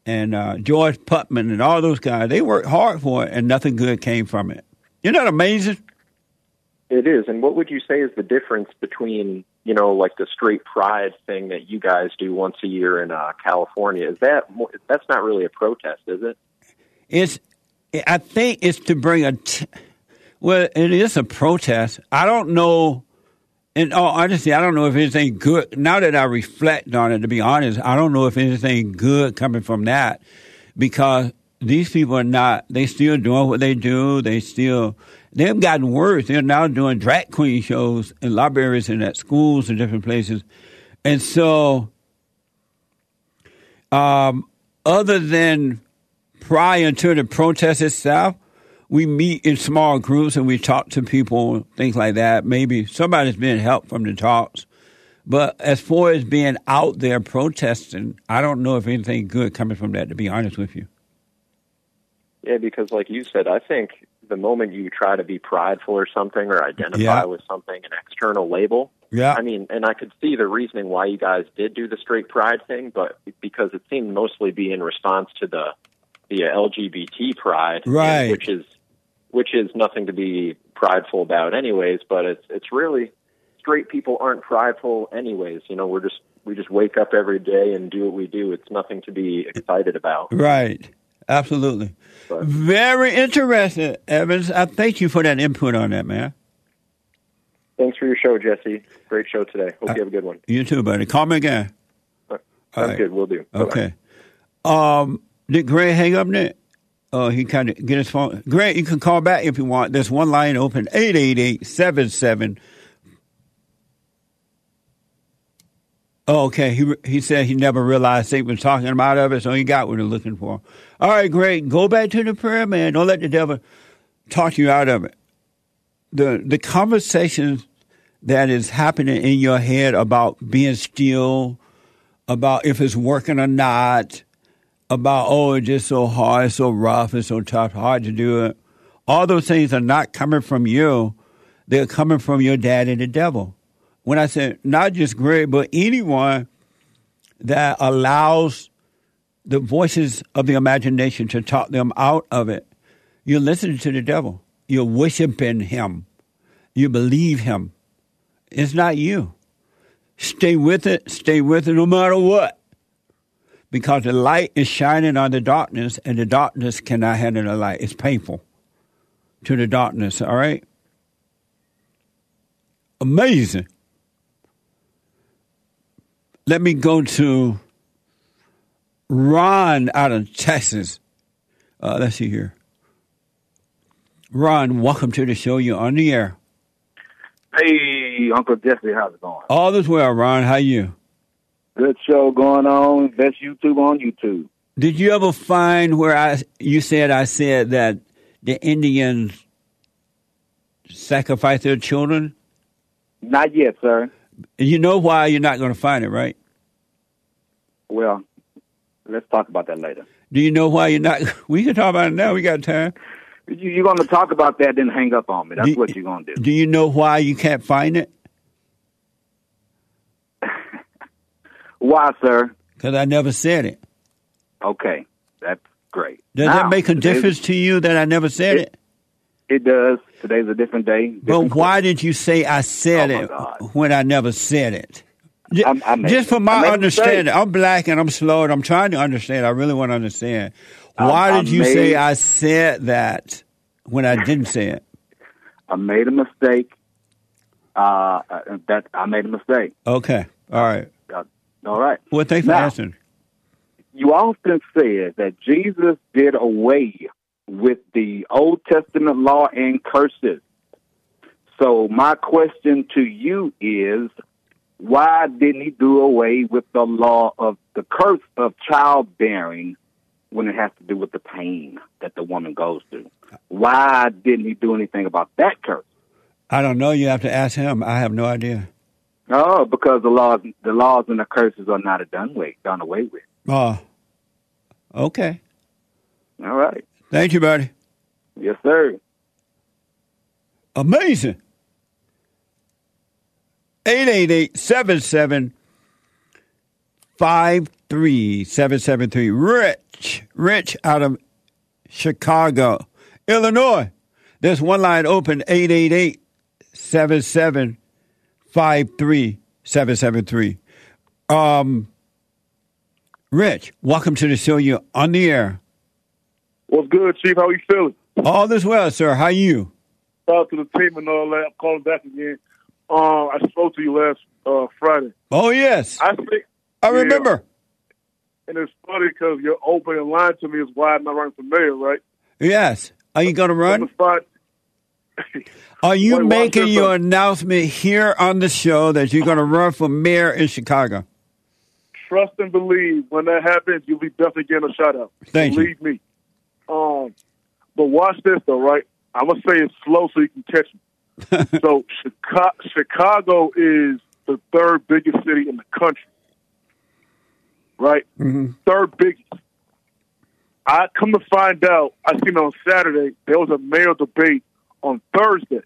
and uh, George Putnam and all those guys, they worked hard for it, and nothing good came from it. Isn't that amazing? It is. And what would you say is the difference between, you know, like the straight pride thing that you guys do once a year in uh, California? Is that more, that's not really a protest, is it? It's, I think it's to bring a, t- well, it is a protest. I don't know in all honesty, I don't know if anything good. Now that I reflect on it, to be honest, I don't know if anything good coming from that because these people are not. They still doing what they do. They still they've gotten worse. They're now doing drag queen shows in libraries and at schools and different places, and so. Um, other than prior to the protest itself, we meet in small groups and we talk to people, things like that. Maybe somebody's been helped from the talks. But as far as being out there protesting, I don't know if anything good coming from that, to be honest with you. Yeah, because like you said, I think the moment you try to be prideful or something or identify Yeah. with something, an external label. Yeah. I mean, and I could see the reasoning why you guys did do the straight pride thing, but because it seemed mostly be in response to the the LGBT pride, Right. Which is which is nothing to be prideful about, anyways. But it's it's really straight people aren't prideful, anyways. You know, we're just we just wake up every day and do what we do. It's nothing to be excited about. Right. Absolutely. But- Very interesting, Evans. I thank you for that input on that, man. Thanks for your show, Jesse. Great show today. Hope you have a good one. You too, buddy. Call me again. Sounds All right. good. We'll do. Bye-bye. Okay. Um, did Greg hang up there? Oh, he kind of get his phone. Greg, you can call back if you want. There's one line open, 888-77. Oh, okay. He he said he never realized they was talking about out of it, so he got what he's looking for. All right, Greg, go back to the prayer, man. Don't let the devil talk you out of it. The the conversations that is happening in your head about being still, about if it's working or not, about oh it's just so hard, it's so rough, it's so tough, hard to do it. All those things are not coming from you; they're coming from your dad and the devil. When I said not just Greg, but anyone that allows the voices of the imagination to talk them out of it, you're listening to the devil. You're worshiping him. You believe him. It's not you. Stay with it. Stay with it no matter what. Because the light is shining on the darkness, and the darkness cannot handle the light. It's painful to the darkness, all right? Amazing. Let me go to Ron out of Texas. Uh, let's see here. Ron, welcome to the show. You're on the air. Hey, Uncle Jesse, how's it going? All is well, Ron. How you? Good show going on. Best YouTube on YouTube. Did you ever find where I you said I said that the Indians sacrifice their children? Not yet, sir. You know why you're not going to find it, right? Well, let's talk about that later. Do you know why you're not? We can talk about it now. We got time. You, you're going to talk about that, then hang up on me. That's Do- what you're going to do. Do you know why you can't find it? Why, sir? Because I never said it. Okay, that's great. Does Now, that make a difference to you that I never said it? It does. Today's a different day. But different why did you say I said Oh, it God. when I never said it? I'm- I made- Just for my understanding. I'm black and I'm slow and I'm trying to understand. I really want to understand. I- Why I did you made- say I said that when I didn't say it? I made a mistake. Uh, uh, that I made a mistake. Okay. All right. Uh, all right. Well, thanks for Now- answering. you often said that Jesus did away with the Old Testament law and curses. So my question to you is, why didn't he do away with the law of the curse of childbearing when it has to do with the pain that the woman goes through? Why didn't he do anything about that curse? I don't know. You have to ask him. I have no idea. Oh, because the laws, the laws and the curses are not done away, done away with. Oh. Okay. All right. Thank you, buddy. Yes, sir. Amazing. 888-77 53773. Rich, Rich out of Chicago, Illinois. There's one line open, 888-77 53773. Um, Rich, welcome to the show. You're on the air. What's good, Chief? How you feeling? All is well, sir. How you? Talk to the team and all that. I'm calling back again. Uh, I spoke to you last uh, Friday. Oh yes, I think, I yeah. remember. and it's funny because you're open and lying to me is why I'm not running for mayor, right? Yes. Are you going to run? Are you Wait, making your announcement here on the show that you're going to run for mayor in Chicago? trust and believe when that happens, you'll be definitely getting a shout out. Thank you. believe me. Um, but watch this though, right? I'm gonna say it slow so you can catch me. so Chicago, Chicago is the third biggest city in the country, right? Third biggest. I come to find out, I seen on Saturday there was a mayor debate on Thursday,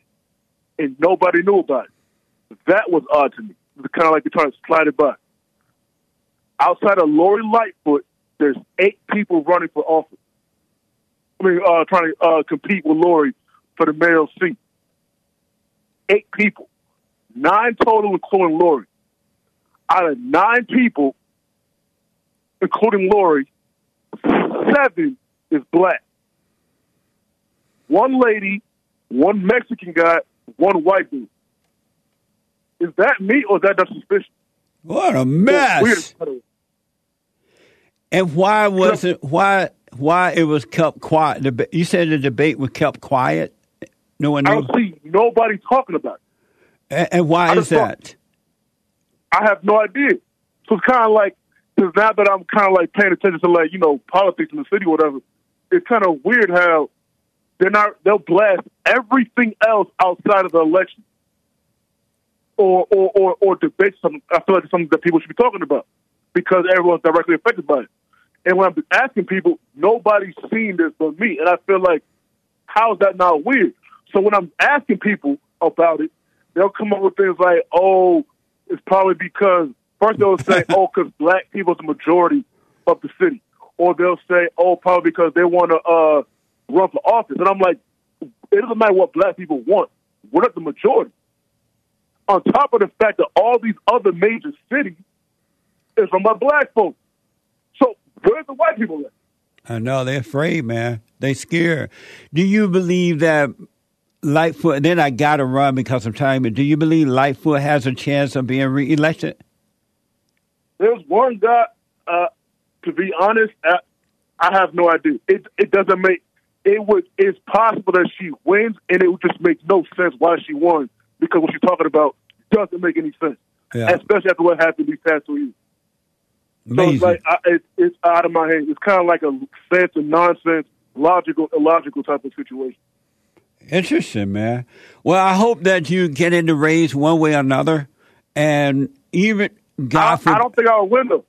and nobody knew about it. That was odd to me. It was kind of like they're trying to slide it by outside of Lori Lightfoot, there's eight people running for office. I mean, uh, trying to uh, compete with Lori for the mayoral seat. Eight people, nine total, including Lori. Out of nine people, including Lori, seven is black. One lady, one Mexican guy, one white dude. Is that me or is that just suspicious? What a mess! And why was it? Why why it was kept quiet? You said the debate was kept quiet. No one I don't see nobody talking about it. And, and why I is thought- that? I have no idea. So it's kind of like, because now that I'm kind of like paying attention to like, you know, politics in the city or whatever, it's kind of weird how they're not, they'll blast everything else outside of the election. Or, or, or, or debate something. I feel like it's something that people should be talking about because everyone's directly affected by it. And when I'm asking people, nobody's seen this but me. And I feel like, how is that not weird? So when I'm asking people about it, they'll come up with things like, oh, it's probably because, first they'll say, oh, because black people are the majority of the city. Or they'll say, oh, probably because they want to uh, run for office. And I'm like, it doesn't matter what black people want. We're not the majority. On top of the fact that all these other major cities is from by black folks. So where's the white people at? I know they're afraid, man. They scared. Do you believe that Lightfoot? Then I got to run because of time. But do you believe Lightfoot has a chance of being reelected? There's one guy. Uh, to be honest, I, I have no idea. It it doesn't make it would. It's possible that she wins, and it would just make no sense why she won because what she's talking about doesn't make any sense, Yeah, especially after what happened these past two years. So it's like I, it, it's out of my head. It's kind of like a sense of nonsense, logical, illogical type of situation. Interesting, man. Well, I hope that you get in the race one way or another, and even I, God I don't think I'll win though.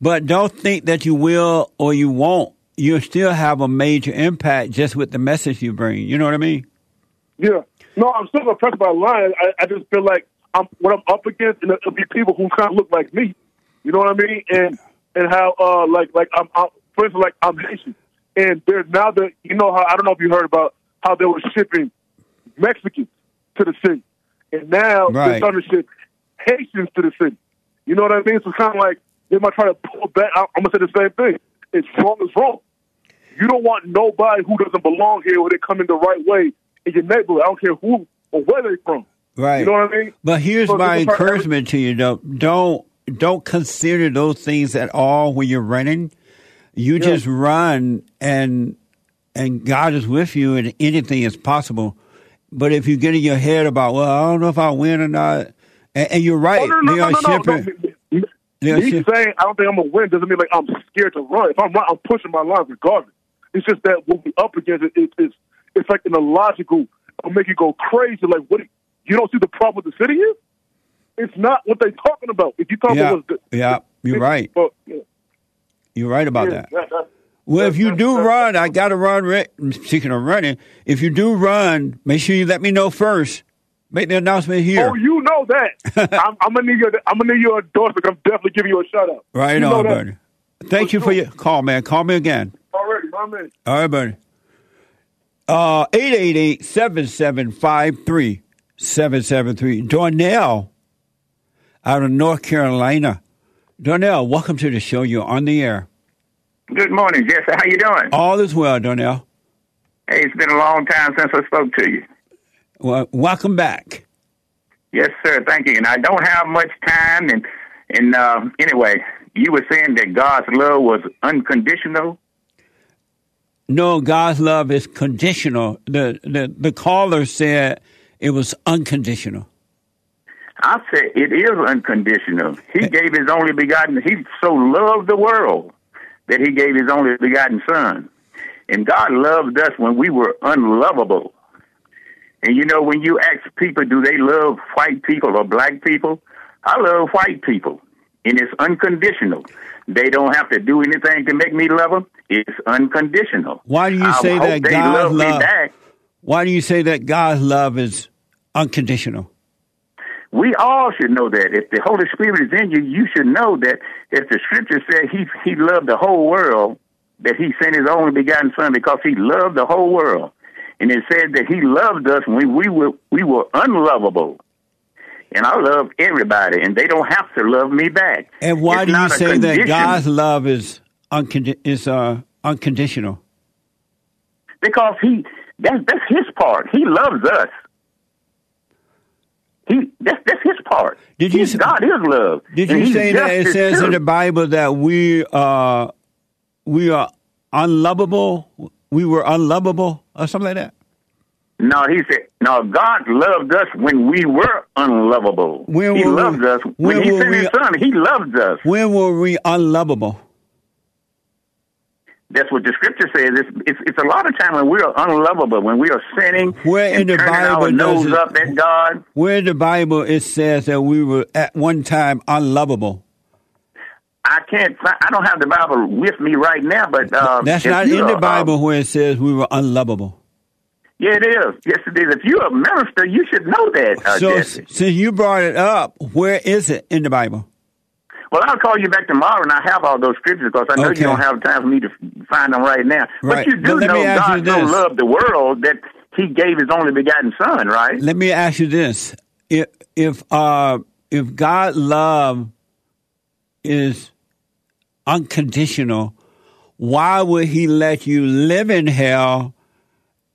But don't think that you will or you won't. You'll still have a major impact just with the message you bring. You know what I mean? Yeah. No, I'm still impressed by line. I, I just feel like I'm what I'm up against, and it'll be people who kind of look like me. You know what I mean? And and how uh like like I'm, I'm for instance like I'm Haitian, and they're now that you know how I don't know if you heard about how they were shipping Mexicans to the city, and now Right. they're starting to ship Haitians to the city. You know what I mean? So it's kind of like they might try to pull back. I'm gonna say the same thing. It's wrong is wrong. You don't want nobody who doesn't belong here when they come in the right way in your neighborhood. I don't care who or where they're from. Right. You know what I mean? But here's So my this is part of every- encouragement to you, though. Don't don't consider those things at all when you're running. You just run, and and God is with you, and anything is possible. But if you get in your head about, well, I don't know if I win or not, and, and you're right, Oh, no, no, they no, are no, no, shipping. no. Me me saying I don't think I'm gonna win doesn't mean like I'm scared to run. If I'm run, I'm pushing my line regardless. It's just that what we up against it, it, it's it's like an illogical. It'll make you go crazy. Like what? You don't see the problem with the city is? It's not what they're talking about. If you talk Yeah, about the, yeah, you're right. But, yeah, You're right about yeah, that. that- that- Well, if you do run, I got to run. Speaking of running, if you do run, make sure you let me know first. Make the announcement here. Oh, you know that. I'm, I'm gonna need your I'm gonna need your endorsement. I'm definitely giving you a shout out. right you on, buddy. Thank you for your call, man. Call me again. Already, my man. All right, buddy. Uh, 888-775-3773. Darnell out of North Carolina. Darnell, welcome to the show. You're on the air. Good morning, Jesse. How you doing? All is well, Darnell. Hey, it's been a long time since I spoke to you. Well, welcome back. Yes, sir. Thank you. And I don't have much time. And and uh, anyway, you were saying that God's love was unconditional. No, God's love is conditional. The the the caller said it was unconditional. I said it is unconditional. He gave his only begotten. He so loved the world that he gave his only begotten Son. And God loved us when we were unlovable. And you know, when you ask people, do they love white people or black people? I love white people, and it's unconditional. They don't have to do anything to make me love them. It's unconditional. Why do you say hope that God's love me love? Why do you say that God's love is unconditional? We all should know that. If the Holy Spirit is in you, you should know that if the scripture said he he loved the whole world, that he sent his only begotten son because he loved the whole world. And it said that he loved us when we were we were unlovable. And I love everybody and they don't have to love me back. And why It's do you say that. God's love is uncondi- is uh, unconditional? because he that's that's his part. He loves us. He that's that's his part. Did you He's- God is love. Did you say that it says in the Bible that we uh we are unlovable? We were unlovable or something like that? No, he said, no, God loved us when we were unlovable. When he were we- loved us. When, when he sent his son, he loved us. When were we unlovable? That's what the scripture says. It's, it's, it's a lot of time when we are unlovable, when we are sinning Where in the Bible nose it- up at God. Where in the Bible it says that we were at one time unlovable. I can't find, I don't have the Bible with me right now, but uh, That's not in the uh, Bible where it says we were unlovable. yeah, it is. Yes, it is. If you're a minister, you should know that. Uh, so Jesse. since you brought it up, where is it in the Bible? Well, I'll call you back tomorrow, and I have all those scriptures because I know Okay. you don't have time for me to find them right now. Right. But you do But know God so loved the world that He gave His only begotten Son, right? Let me ask you this: if if uh, if God love is unconditional, why would He let you live in hell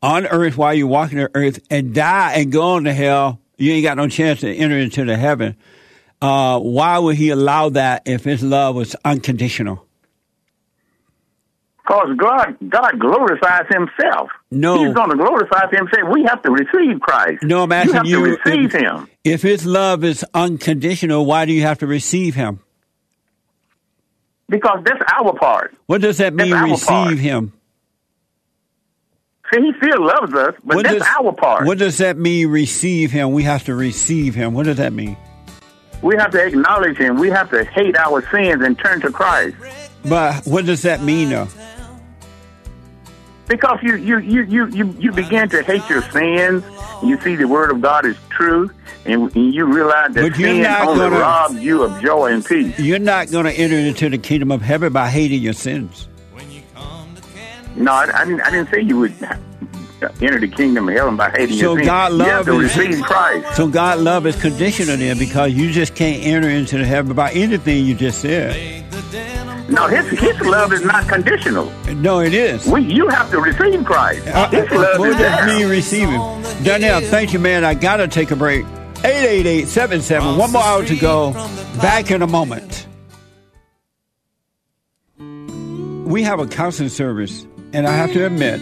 on earth while you're walking the earth and die and go on to hell? You ain't got no chance to enter into the heaven. Uh, why would He allow that if His love was unconditional? Because God, God glorifies Himself. No. He's going to glorify Himself. We have to receive Christ. No, I'm you asking have you. to receive if, Him if His love is unconditional, why do you have to receive Him? because that's our part. What does that mean? Receive part. Him. See, He still loves us, but What that's does- our part. What does that mean? Receive Him. We have to receive Him. What does that mean? We have to acknowledge Him. We have to hate our sins and turn to Christ. But what does that mean, though? Because you you you you you, you begin to hate your sins. You see the word of God is true, and, and you realize that sin not only gonna- robs you of joy and peace. You're not going to enter into the kingdom of heaven by hating your sins. No, I, I didn't. I didn't say you would enter the kingdom of heaven by hating So your. God you love have to is receive Christ. so God love is conditional then because you just can't enter into the heaven by anything you just said. No, his his love is not conditional. No, it is. We you have to receive Christ. Uh, His love what is does there. mean receiving? Danielle, thank you, man. I got to take a break. 888-77. One more hour to go. Back in a moment. We have a counseling service, and I have to admit,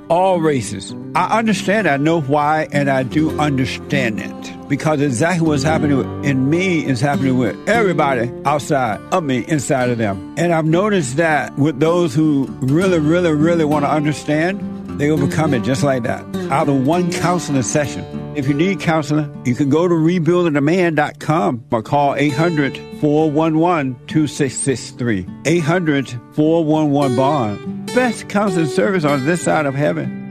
all races. I understand, I know why, and I do understand it. Because exactly what's happening in me is happening with everybody outside of me, inside of them. And I've noticed that with those who really, really, really want to understand, they overcome it just like that. Out of one counseling session. If you need counseling, you can go to rebuildingaman.com or call 800 411 2663. 800 411 Bond. Best counseling service on this side of heaven.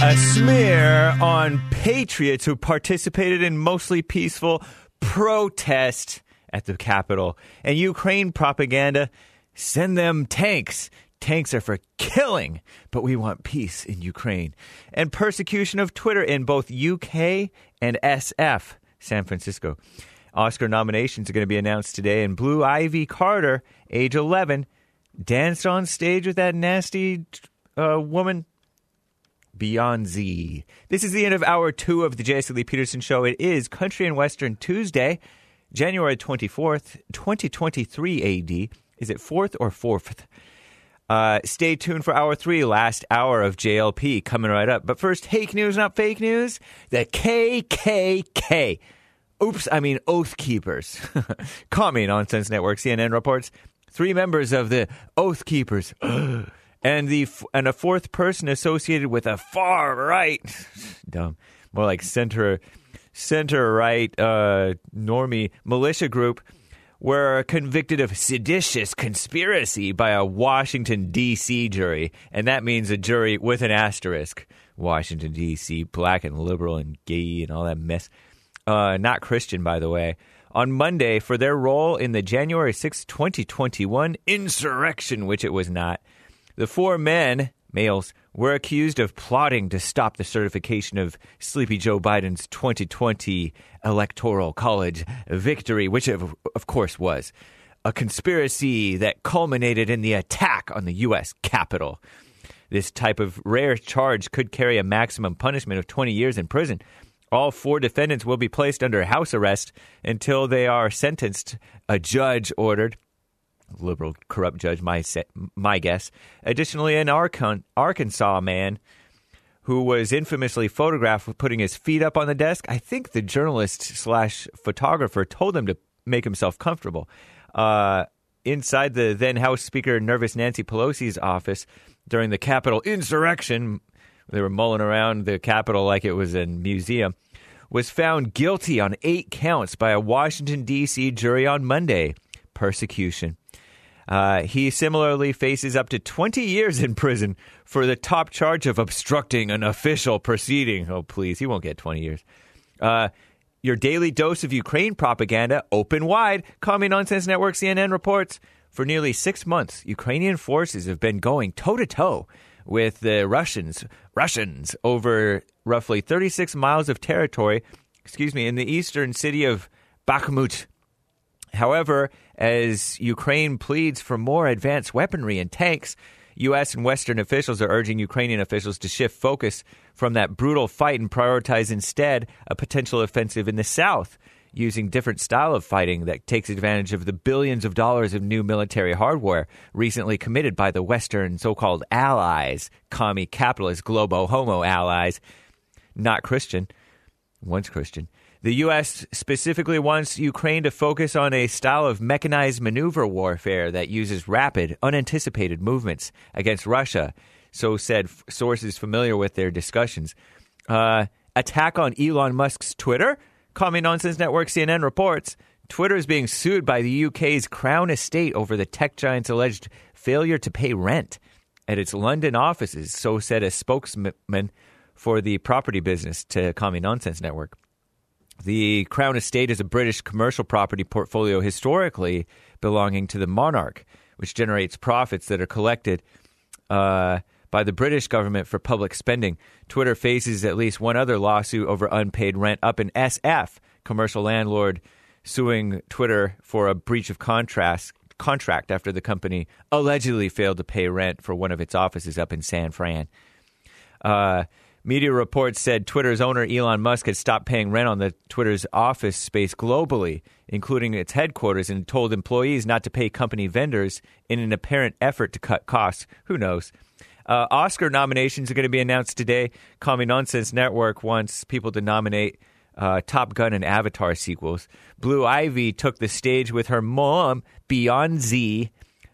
a smear on patriots who participated in mostly peaceful protest at the Capitol. And Ukraine propaganda send them tanks. Tanks are for killing, but we want peace in Ukraine. And persecution of Twitter in both UK and SF, San Francisco. Oscar nominations are going to be announced today, and Blue Ivy Carter, age 11, danced on stage with that nasty uh, woman Beyoncé. This is the end of hour two of the Jesse Lee Peterson Show. It is Country and Western Tuesday, January 24th, 2023 AD. Is it 4th or 4th? Uh, stay tuned for hour three, last hour of JLP coming right up. But first, fake news, not fake news. The KKK. Oops, I mean Oath Keepers. Me Nonsense Network. CNN reports three members of the Oath Keepers. and the and a fourth person associated with a far right, dumb, more like center center right uh, normie militia group were convicted of seditious conspiracy by a Washington D.C. jury, and that means a jury with an asterisk. Washington D.C. black and liberal and gay and all that mess. Uh, not Christian, by the way on Monday for their role in the January 6, 2021 insurrection, which it was not. The four men, males, were accused of plotting to stop the certification of Sleepy Joe Biden's 2020 electoral college victory, which of, of course was a conspiracy that culminated in the attack on the U.S. Capitol. This type of rare charge could carry a maximum punishment of 20 years in prison. All four defendants will be placed under house arrest until they are sentenced, a judge ordered liberal, corrupt judge, my my guess. Additionally, an Arkansas man who was infamously photographed with putting his feet up on the desk. I think the journalist slash photographer told him to make himself comfortable. Uh, inside the then House Speaker nervous Nancy Pelosi's office during the Capitol insurrection, they were mulling around the Capitol like it was a museum. Was found guilty on eight counts by a Washington, D.C. jury on Monday. Persecution. Uh, he similarly faces up to 20 years in prison for the top charge of obstructing an official proceeding. Oh, please, he won't get 20 years. Uh, your daily dose of Ukraine propaganda open wide. Commie Nonsense Network CNN reports for nearly six months, Ukrainian forces have been going toe to toe with the Russians, Russians over roughly 36 miles of territory, excuse me, in the eastern city of Bakhmut. However, as Ukraine pleads for more advanced weaponry and tanks, U.S. and Western officials are urging Ukrainian officials to shift focus from that brutal fight and prioritize instead a potential offensive in the south using different style of fighting that takes advantage of the billions of dollars of new military hardware recently committed by the Western so-called allies, commie capitalist globo homo allies, not Christian, once Christian. The U.S. specifically wants Ukraine to focus on a style of mechanized maneuver warfare that uses rapid, unanticipated movements against Russia, so said f- sources familiar with their discussions. Uh, attack on Elon Musk's Twitter? Commie Nonsense Network CNN reports Twitter is being sued by the UK's Crown Estate over the tech giant's alleged failure to pay rent at its London offices, so said a spokesman for the property business to Commie Nonsense Network. The Crown Estate is a British commercial property portfolio historically belonging to the monarch, which generates profits that are collected uh, by the British government for public spending. Twitter faces at least one other lawsuit over unpaid rent up in SF, commercial landlord suing Twitter for a breach of contract contract after the company allegedly failed to pay rent for one of its offices up in San Fran. Uh, Media reports said Twitter's owner Elon Musk had stopped paying rent on the Twitter's office space globally, including its headquarters, and told employees not to pay company vendors in an apparent effort to cut costs. Who knows? Uh, Oscar nominations are going to be announced today. Commie Nonsense Network wants people to nominate uh, Top Gun and Avatar sequels. Blue Ivy took the stage with her mom, Beyoncé,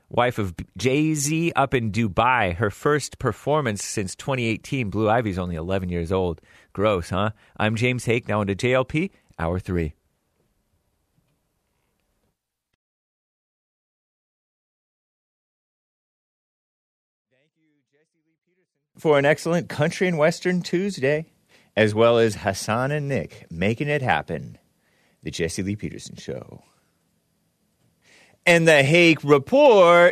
wife of Jay Z up in Dubai. Her first performance since 2018. Blue Ivy's only 11 years old. Gross, huh? I'm James Hake, now into JLP, Hour 3. Thank you, for an excellent country and western Tuesday, as well as Hassan and Nick making it happen. The Jesse Lee Peterson Show. And the Hague Report